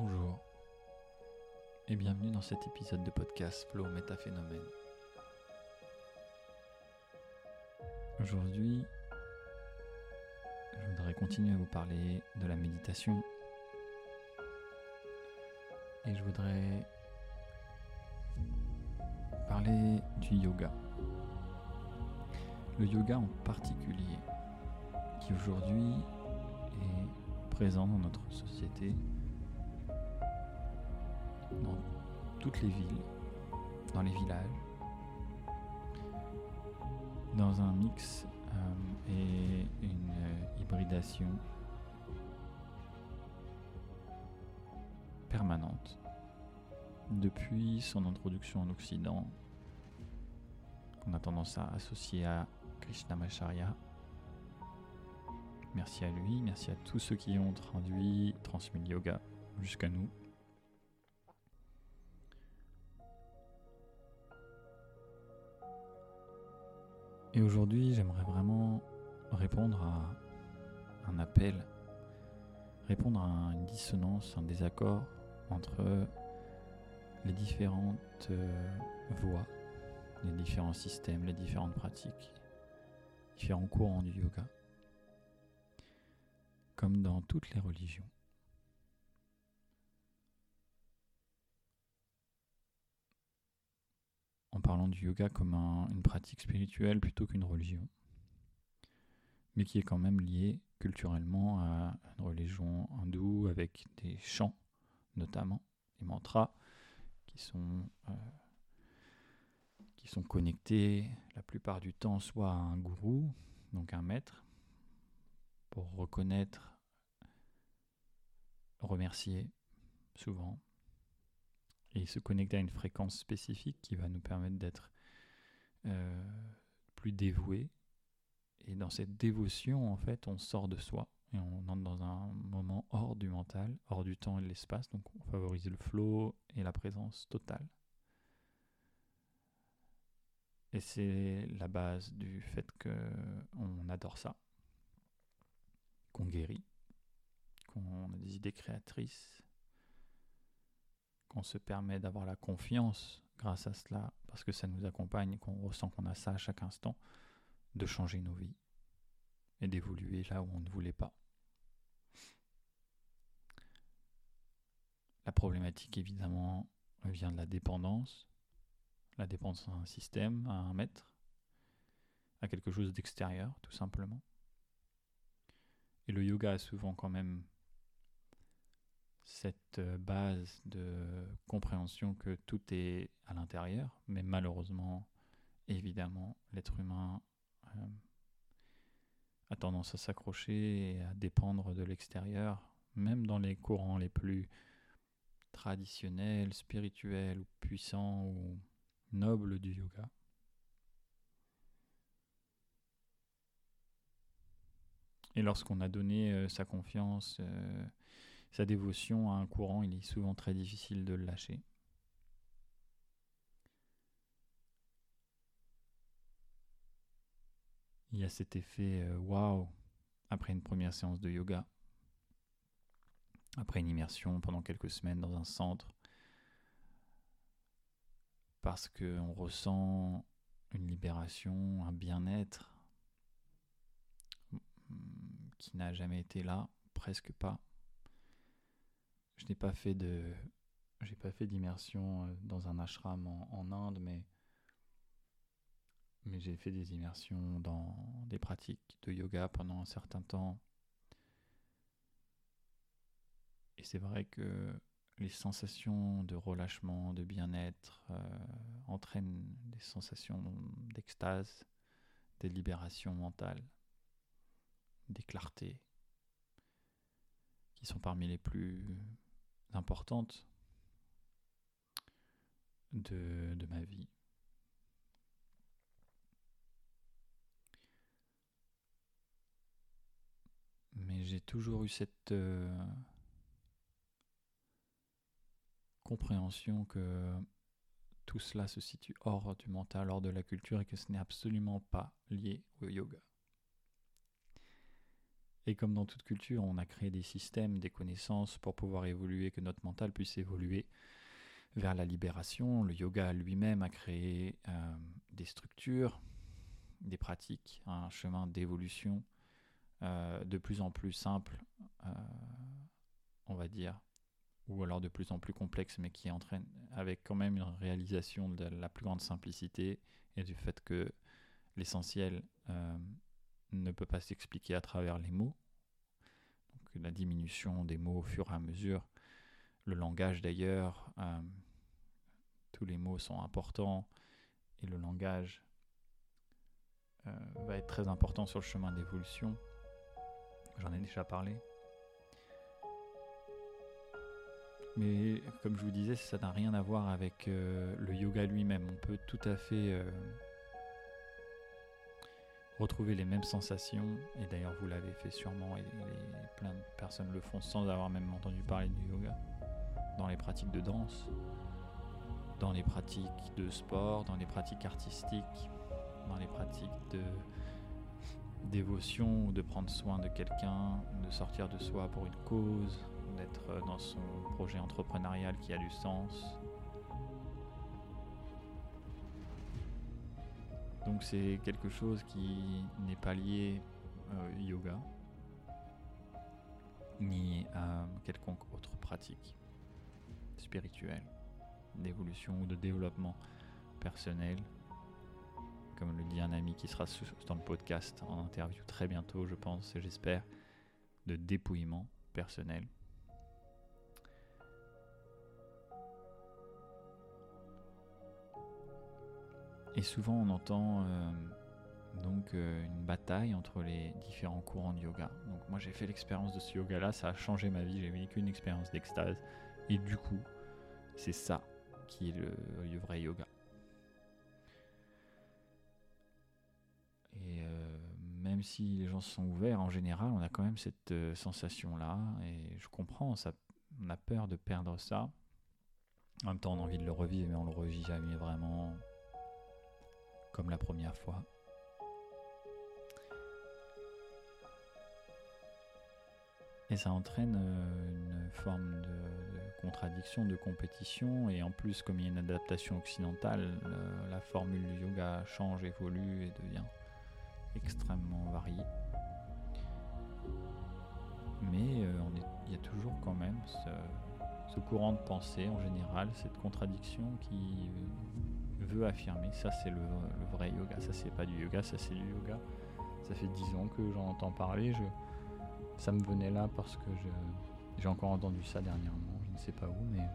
Bonjour et bienvenue dans cet épisode de podcast Flow Métaphénomène. Aujourd'hui, je voudrais continuer à vous parler de la méditation et je voudrais parler du yoga. Le yoga en particulier, qui aujourd'hui est présent dans notre société les villes, dans les villages, dans un mix euh, et une euh, hybridation permanente depuis son introduction en Occident, qu'on a tendance à associer à Krishnamacharya. Merci à lui, merci à tous ceux qui ont traduit, transmis le yoga jusqu'à nous. Et aujourd'hui, j'aimerais vraiment répondre à un appel, répondre à une dissonance, un désaccord entre les différentes euh, voies, les différents systèmes, les différentes pratiques, différents courants du yoga, comme dans toutes les religions. Parlant du yoga comme une pratique spirituelle plutôt qu'une religion, mais qui est quand même liée culturellement à une religion hindoue avec des chants notamment, des mantras qui sont, euh, qui sont connectés la plupart du temps soit à un gourou, donc un maître, pour reconnaître, remercier souvent, et se connecter à une fréquence spécifique qui va nous permettre d'être euh, plus dévoués. Et dans cette dévotion, en fait, on sort de soi et on entre dans un moment hors du mental, hors du temps et de l'espace. Donc on favorise le flow et la présence totale. Et c'est la base du fait qu'on adore ça, qu'on guérit, qu'on a des idées créatrices, qu'on se permet d'avoir la confiance grâce à cela, parce que ça nous accompagne, qu'on ressent qu'on a ça à chaque instant, de changer nos vies et d'évoluer là où on ne voulait pas. La problématique, évidemment, vient de la dépendance, la dépendance à un système, à un maître, à quelque chose d'extérieur, tout simplement. Et le yoga a souvent quand même cette euh, base de compréhension que tout est à l'intérieur, mais malheureusement, évidemment, l'être humain euh, a tendance à s'accrocher et à dépendre de l'extérieur, même dans les courants les plus traditionnels, spirituels ou puissants ou nobles du yoga. Et lorsqu'on a donné euh, sa confiance, sa dévotion à un courant, il est souvent très difficile de le lâcher. Il y a cet effet euh, waouh après une première séance de yoga, après une immersion pendant quelques semaines dans un centre, parce qu'on ressent une libération, un bien-être mm, qui n'a jamais été là, presque pas. Je n'ai pas fait de, j'ai pas fait d'immersion euh, dans un ashram en, Inde, mais mais j'ai fait des immersions dans des pratiques de yoga pendant un certain temps. Et c'est vrai que les sensations de relâchement, de bien-être euh, entraînent des sensations d'extase, des libérations mentales, des clartés, qui sont parmi les plus importante de, ma vie. Mais j'ai toujours eu cette euh, compréhension que tout cela se situe hors du mental, hors de la culture et que ce n'est absolument pas lié au yoga. Et comme dans toute culture, on a créé des systèmes, des connaissances pour pouvoir évoluer, que notre mental puisse évoluer vers la libération. Le yoga lui-même a créé euh, des structures, des pratiques, un chemin d'évolution euh, de plus en plus simple, euh, on va dire, ou alors de plus en plus complexe, mais qui entraîne avec quand même une réalisation de la plus grande simplicité et du fait que l'essentiel ne peut pas s'expliquer à travers les mots. La diminution des mots au fur et à mesure. Le langage d'ailleurs, euh, tous les mots sont importants et le langage euh, va être très important sur le chemin d'évolution. J'en ai déjà parlé. Mais comme je vous disais, ça n'a rien à voir avec euh, le yoga lui-même. On peut tout à fait retrouver les mêmes sensations. Et d'ailleurs, vous l'avez fait sûrement, et, plein de personnes le font sans avoir même entendu parler du yoga. Dans les pratiques de danse, dans les pratiques de sport, dans les pratiques artistiques, dans les pratiques de dévotion, de prendre soin de quelqu'un, de sortir de soi pour une cause, d'être dans son projet entrepreneurial qui a du sens, Donc c'est quelque chose qui n'est pas lié au yoga, ni à quelconque autre pratique spirituelle, d'évolution ou de développement personnel. Comme le dit un ami qui sera dans le podcast en interview très bientôt, je pense et j'espère, de dépouillement personnel. Et souvent on entend euh, donc euh, une bataille entre les différents courants de yoga. Donc moi j'ai fait l'expérience de ce yoga là, ça a changé ma vie, j'ai vécu une expérience d'extase. Et du coup, c'est ça qui est le, vrai yoga. Et euh, même si les gens sont ouverts, en général, on a quand même cette sensation-là. Et je comprends, on a peur de perdre ça. En même temps, on a envie de le revivre, mais on le revit jamais vraiment comme la première fois. Et ça entraîne euh, une forme de, contradiction, de compétition. Et en plus, comme il y a une adaptation occidentale, la formule du yoga change, évolue et devient extrêmement variée. Mais euh, il y a toujours quand même ce, ce, courant de pensée en général, cette contradiction qui veut affirmer. Ça, c'est le, vrai yoga. Ça, c'est pas du yoga, ça, c'est du yoga. Ça fait dix ans que j'en entends parler. Je, ça me venait là parce que j'ai encore entendu ça dernièrement. Je ne sais pas où, mais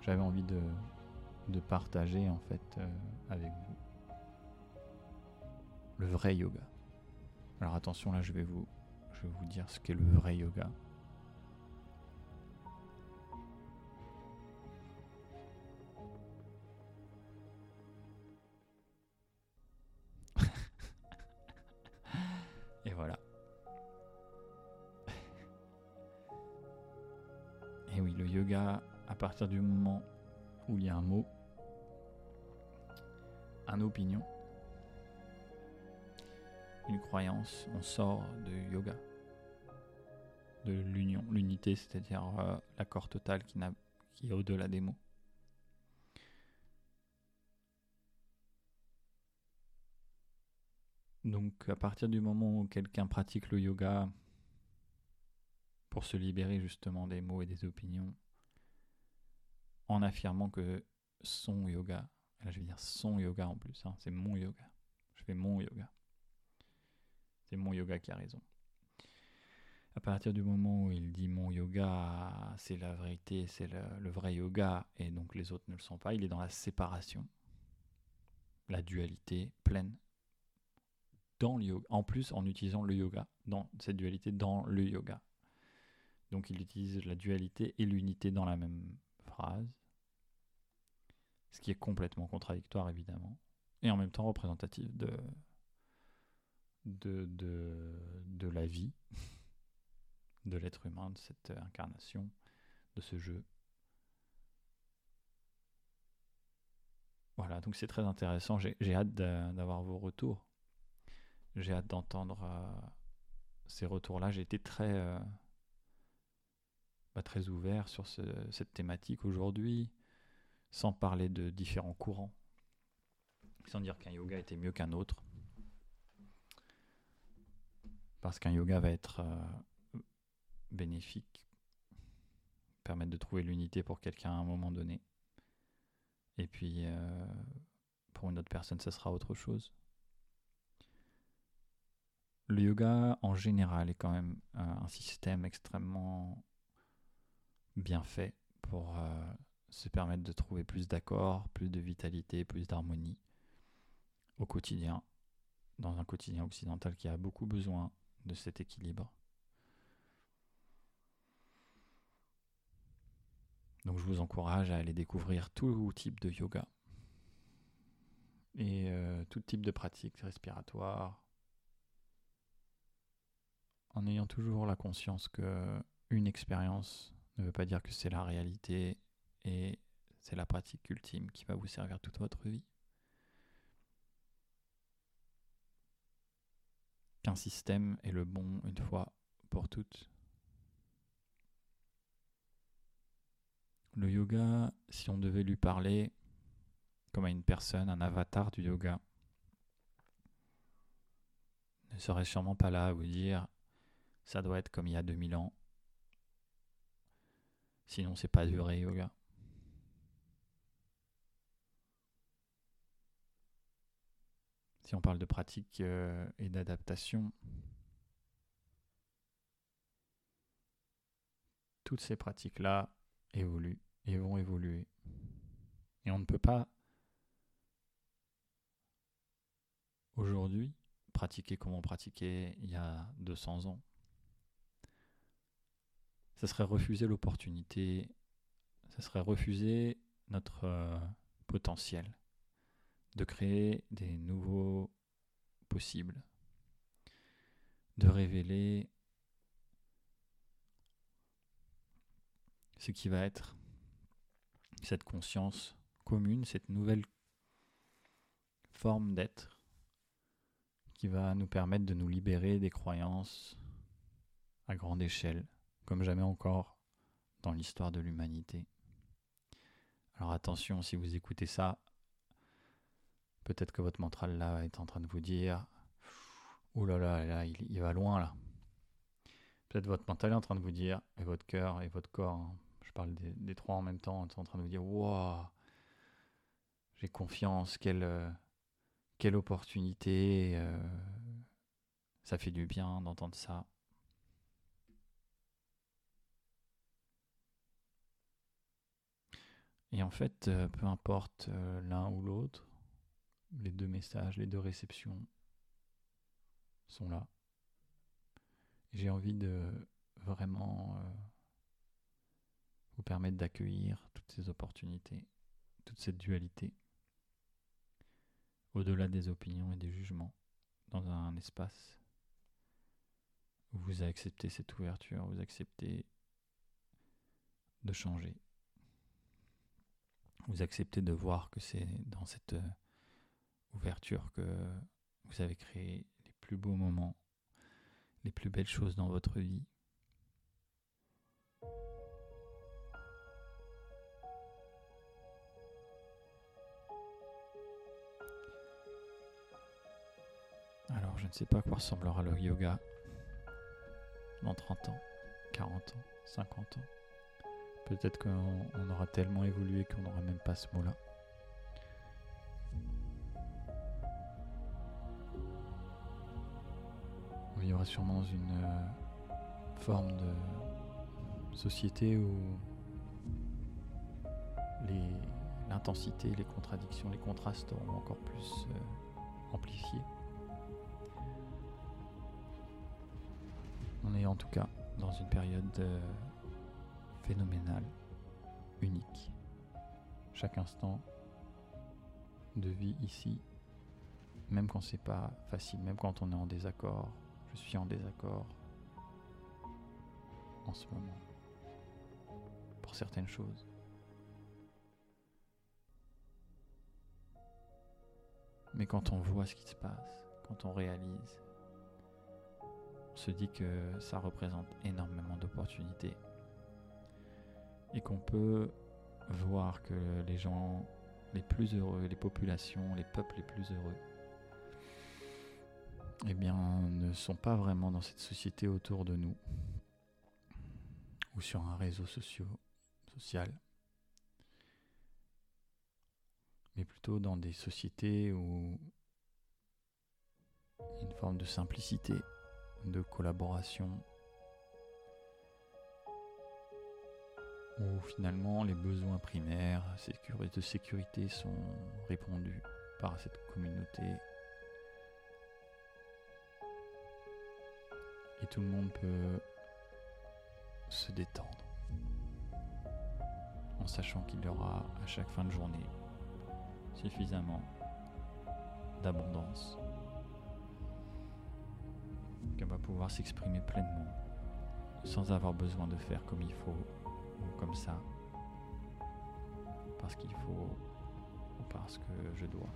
j'avais envie de, de, partager en fait euh, avec vous le vrai yoga. Alors attention, là, je vais vous, je vais vous dire ce qu'est le vrai yoga. Partir du moment où il y a un mot, un opinion, une croyance, on sort de yoga, de l'union, l'unité, c'est-à-dire euh, l'accord total qui, qui est au-delà des mots. Donc à partir du moment où quelqu'un pratique le yoga pour se libérer justement des mots et des opinions, en affirmant que son yoga, là je vais dire son yoga en plus, hein, c'est mon yoga. Je fais mon yoga. C'est mon yoga qui a raison. À partir du moment où il dit mon yoga, c'est la vérité, c'est le, vrai yoga, et donc les autres ne le sont pas, il est dans la séparation, la dualité pleine dans le yoga. En plus, en utilisant le yoga, dans cette dualité dans le yoga. Donc il utilise la dualité et l'unité dans la même phrase, ce qui est complètement contradictoire évidemment, et en même temps représentatif de, de, de, la vie de l'être humain, de cette incarnation, de ce jeu. Voilà, donc c'est très intéressant. J'ai hâte d'avoir vos retours. J'ai hâte d'entendre euh, ces retours-là, j'ai été très, euh, très ouvert sur cette thématique aujourd'hui, sans parler de différents courants, sans dire qu'un yoga était mieux qu'un autre. Parce qu'un yoga va être euh, bénéfique, permettre de trouver l'unité pour quelqu'un à un moment donné. Et puis, euh, pour une autre personne, ce sera autre chose. Le yoga, en général, est quand même euh, un système extrêmement bien fait pour euh, se permettre de trouver plus d'accords, plus de vitalité, plus d'harmonie au quotidien, dans un quotidien occidental qui a beaucoup besoin de cet équilibre. Donc je vous encourage à aller découvrir tout type de yoga et euh, tout type de pratique respiratoire en ayant toujours la conscience que une expérience ne veut pas dire que c'est la réalité et c'est la pratique ultime qui va vous servir toute votre vie. Qu'un système est le bon une fois pour toutes. Le yoga, si on devait lui parler comme à une personne, un avatar du yoga, ne serait sûrement pas là à vous dire ça doit être comme il y a 2000 ans. Sinon, c'est pas du vrai yoga. Si on parle de pratique euh, et d'adaptation, toutes ces pratiques-là évoluent et vont évoluer. Et on ne peut pas aujourd'hui pratiquer comme on pratiquait il y a 200 ans. Ça serait refuser l'opportunité, ça serait refuser notre euh, potentiel de créer des nouveaux possibles, de révéler ce qui va être cette conscience commune, cette nouvelle forme d'être qui va nous permettre de nous libérer des croyances à grande échelle, comme jamais encore dans l'histoire de l'humanité. Alors attention, si vous écoutez ça, peut-être que votre mental là est en train de vous dire Oh là là, il, va loin là. Peut-être votre mental est en train de vous dire, et votre cœur et votre corps, hein, je parle des, trois en même temps, sont en train de vous dire Waouh, j'ai confiance, quelle, euh, opportunité, euh, ça fait du bien d'entendre ça. Et en fait, euh, peu importe l'un ou l'autre, les deux messages, les deux réceptions sont là. J'ai envie de vraiment vous permettre d'accueillir toutes ces opportunités, toute cette dualité, au-delà des opinions et des jugements, dans un espace où vous acceptez cette ouverture, vous acceptez de changer. Vous acceptez de voir que c'est dans cette euh, ouverture que vous avez créé les plus beaux moments, les plus belles choses dans votre vie? Alors, je ne sais pas à quoi ressemblera le yoga dans 30 ans, 40 ans, 50 ans. Peut-être qu'on aura tellement évolué qu'on n'aura même pas ce mot-là. On vivra sûrement dans une euh, forme de société où l'intensité, les contradictions, les contrastes auront encore plus euh, amplifié. On est en tout cas dans une période euh, phénoménale, unique. Chaque instant de vie ici, même quand c'est pas facile, même quand on est en désaccord, je suis en désaccord en ce moment pour certaines choses. Mais quand on voit ce qui se passe, quand on réalise se dit que ça représente énormément d'opportunités et qu'on peut voir que les gens les plus heureux, les populations, les peuples les plus heureux, eh bien, ne sont pas vraiment dans cette société autour de nous ou sur un réseau social, mais plutôt dans des sociétés où une forme de simplicité, de collaboration, où finalement les besoins primaires de sécurité sont répondus par cette communauté. Et tout le monde peut se détendre en sachant qu'il y aura à chaque fin de journée suffisamment d'abondance qu'on va pouvoir s'exprimer pleinement sans avoir besoin de faire comme il faut comme ça. Parce qu'il faut ou parce que je dois.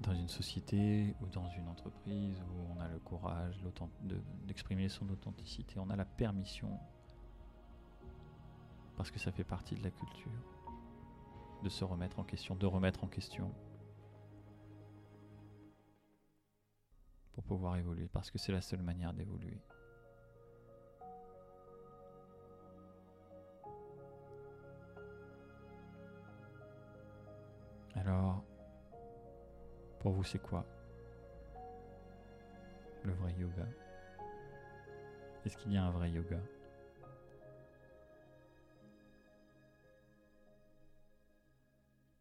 Dans une société ou dans une entreprise où on a le courage d'exprimer son authenticité, on a la permission, parce que ça fait partie de la culture, de se remettre en question, de remettre en question pour pouvoir évoluer, parce que c'est la seule manière d'évoluer. Alors, pour vous, c'est quoi le vrai yoga? Est-ce qu'il y a un vrai yoga?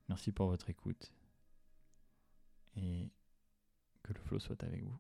Merci pour votre écoute et que le flow soit avec vous.